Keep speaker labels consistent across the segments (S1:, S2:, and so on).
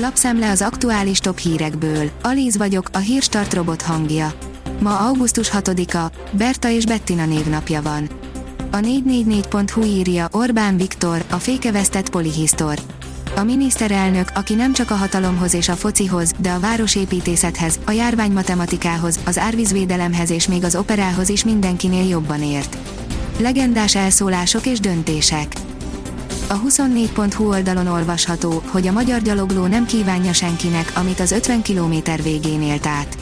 S1: Lapszemle az aktuális top hírekből. Alíz vagyok, a hírstart robot hangja. Ma augusztus 6-a, Berta és Bettina névnapja van. A 444.hu írja Orbán Viktor, a fékevesztett polihisztor. A miniszterelnök, aki nem csak a hatalomhoz és a focihoz, de a városépítészethez, a járvány matematikához, az árvízvédelemhez és még az operához is mindenkinél jobban ért. Legendás elszólások és döntések. A 24.hu oldalon olvasható, hogy a magyar gyalogló nem kívánja senkinek, amit az 50 km végén élt át.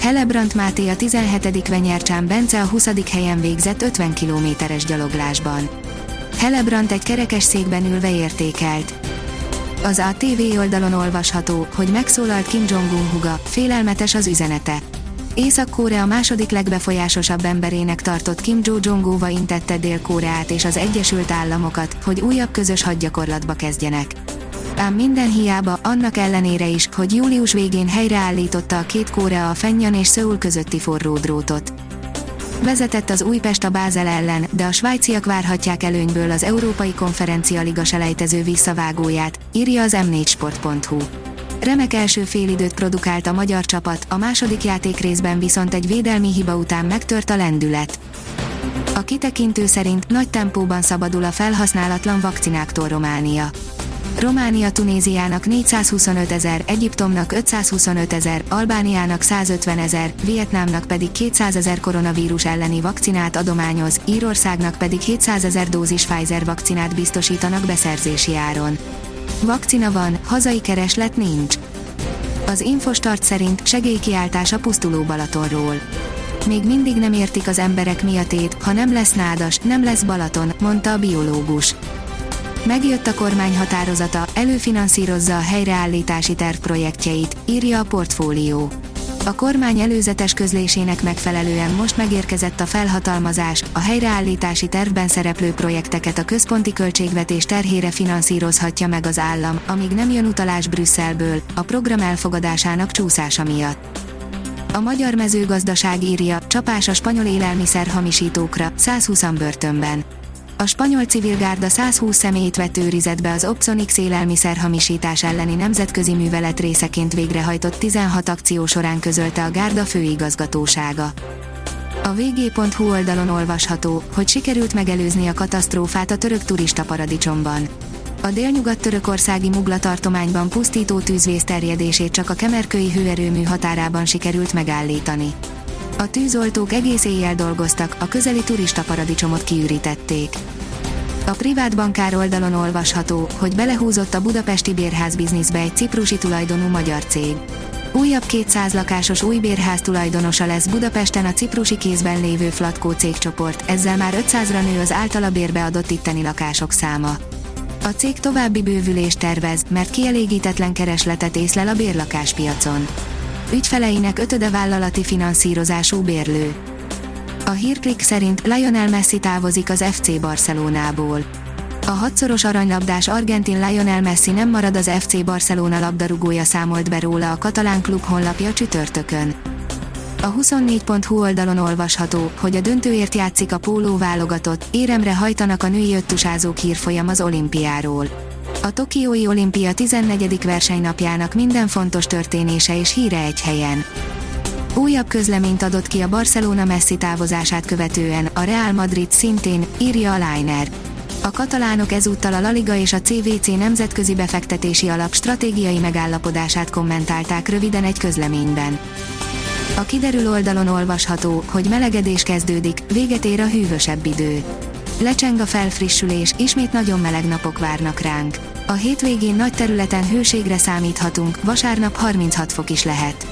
S1: Helebrant Máté a 17. Venyercsán Bence a 20. helyen végzett 50 kilométeres gyaloglásban. Helebrant egy kerekes székben ülve értékelt. Az ATV oldalon olvasható, hogy megszólalt Kim Jong-un huga, félelmetes az üzenete. Észak-Korea második legbefolyásosabb emberének tartott Kim Jo-jong intette Dél-Koreát és az Egyesült Államokat, hogy újabb közös hadgyakorlatba kezdjenek. Ám minden hiába, annak ellenére is, hogy július végén helyreállította a két Korea a Fennyan és Szöul közötti forró drótot. Vezetett az Újpest a Bázel ellen, de a svájciak várhatják előnyből az Európai Konferencia Liga selejtező visszavágóját, írja az m4sport.hu. Remek első félidőt produkált a magyar csapat, a második játék részben viszont egy védelmi hiba után megtört a lendület. A kitekintő szerint nagy tempóban szabadul a felhasználatlan vakcináktól Románia. Románia Tunéziának 425 ezer, Egyiptomnak 525 ezer, Albániának 150 ezer, Vietnámnak pedig 200 ezer koronavírus elleni vakcinát adományoz, Írországnak pedig 700 ezer dózis Pfizer vakcinát biztosítanak beszerzési áron. Vakcina van, hazai kereslet nincs. Az Infostart szerint segélykiáltás a pusztuló Balatonról. Még mindig nem értik az emberek miatét, ha nem lesz nádas, nem lesz Balaton, mondta a biológus. Megjött a kormány határozata, előfinanszírozza a helyreállítási terv projektjeit, írja a portfólió. A kormány előzetes közlésének megfelelően most megérkezett a felhatalmazás, a helyreállítási tervben szereplő projekteket a központi költségvetés terhére finanszírozhatja meg az állam, amíg nem jön utalás Brüsszelből, a program elfogadásának csúszása miatt. A magyar mezőgazdaság írja, csapás a spanyol élelmiszer hamisítókra, 120 börtönben. A spanyol civil gárda 120 személyt vett őrizetbe az Opsonix élelmiszerhamisítás elleni nemzetközi művelet részeként végrehajtott 16 akció során közölte a gárda főigazgatósága. A vg.hu oldalon olvasható, hogy sikerült megelőzni a katasztrófát a török turista paradicsomban. A délnyugat-törökországi Mugla tartományban pusztító tűzvész terjedését csak a kemerkői hőerőmű határában sikerült megállítani. A tűzoltók egész éjjel dolgoztak, a közeli turista paradicsomot kiürítették. A privát bankár oldalon olvasható, hogy belehúzott a budapesti bérház bizniszbe egy ciprusi tulajdonú magyar cég. Újabb 200 lakásos új bérház tulajdonosa lesz Budapesten a ciprusi kézben lévő Flatko cégcsoport, ezzel már 500-ra nő az általa bérbe adott itteni lakások száma. A cég további bővülést tervez, mert kielégítetlen keresletet észlel a bérlakáspiacon ügyfeleinek ötöde vállalati finanszírozású bérlő. A hírklik szerint Lionel Messi távozik az FC Barcelonából. A hatszoros aranylabdás argentin Lionel Messi nem marad az FC Barcelona labdarúgója számolt be róla a katalán klub honlapja csütörtökön. A 24.hu oldalon olvasható, hogy a döntőért játszik a póló válogatott, éremre hajtanak a női öttusázók hírfolyam az olimpiáról. A Tokiói olimpia 14. versenynapjának minden fontos történése és híre egy helyen. Újabb közleményt adott ki a Barcelona Messi távozását követően, a Real Madrid szintén, írja a Liner. A katalánok ezúttal a La Liga és a CVC nemzetközi befektetési alap stratégiai megállapodását kommentálták röviden egy közleményben. A kiderül oldalon olvasható, hogy melegedés kezdődik, véget ér a hűvösebb idő. Lecseng a felfrissülés, ismét nagyon meleg napok várnak ránk. A hétvégén nagy területen hőségre számíthatunk, vasárnap 36 fok is lehet.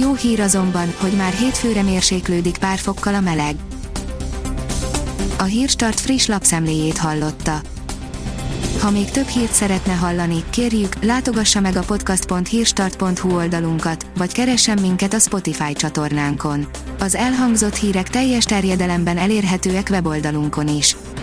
S1: Jó hír azonban, hogy már hétfőre mérséklődik pár fokkal a meleg. A Hírstart friss lapszemléjét hallotta. Ha még több hírt szeretne hallani, kérjük, látogassa meg a podcast.hírstart.hu oldalunkat, vagy keressen minket a Spotify csatornánkon. Az elhangzott hírek teljes terjedelemben elérhetőek weboldalunkon is.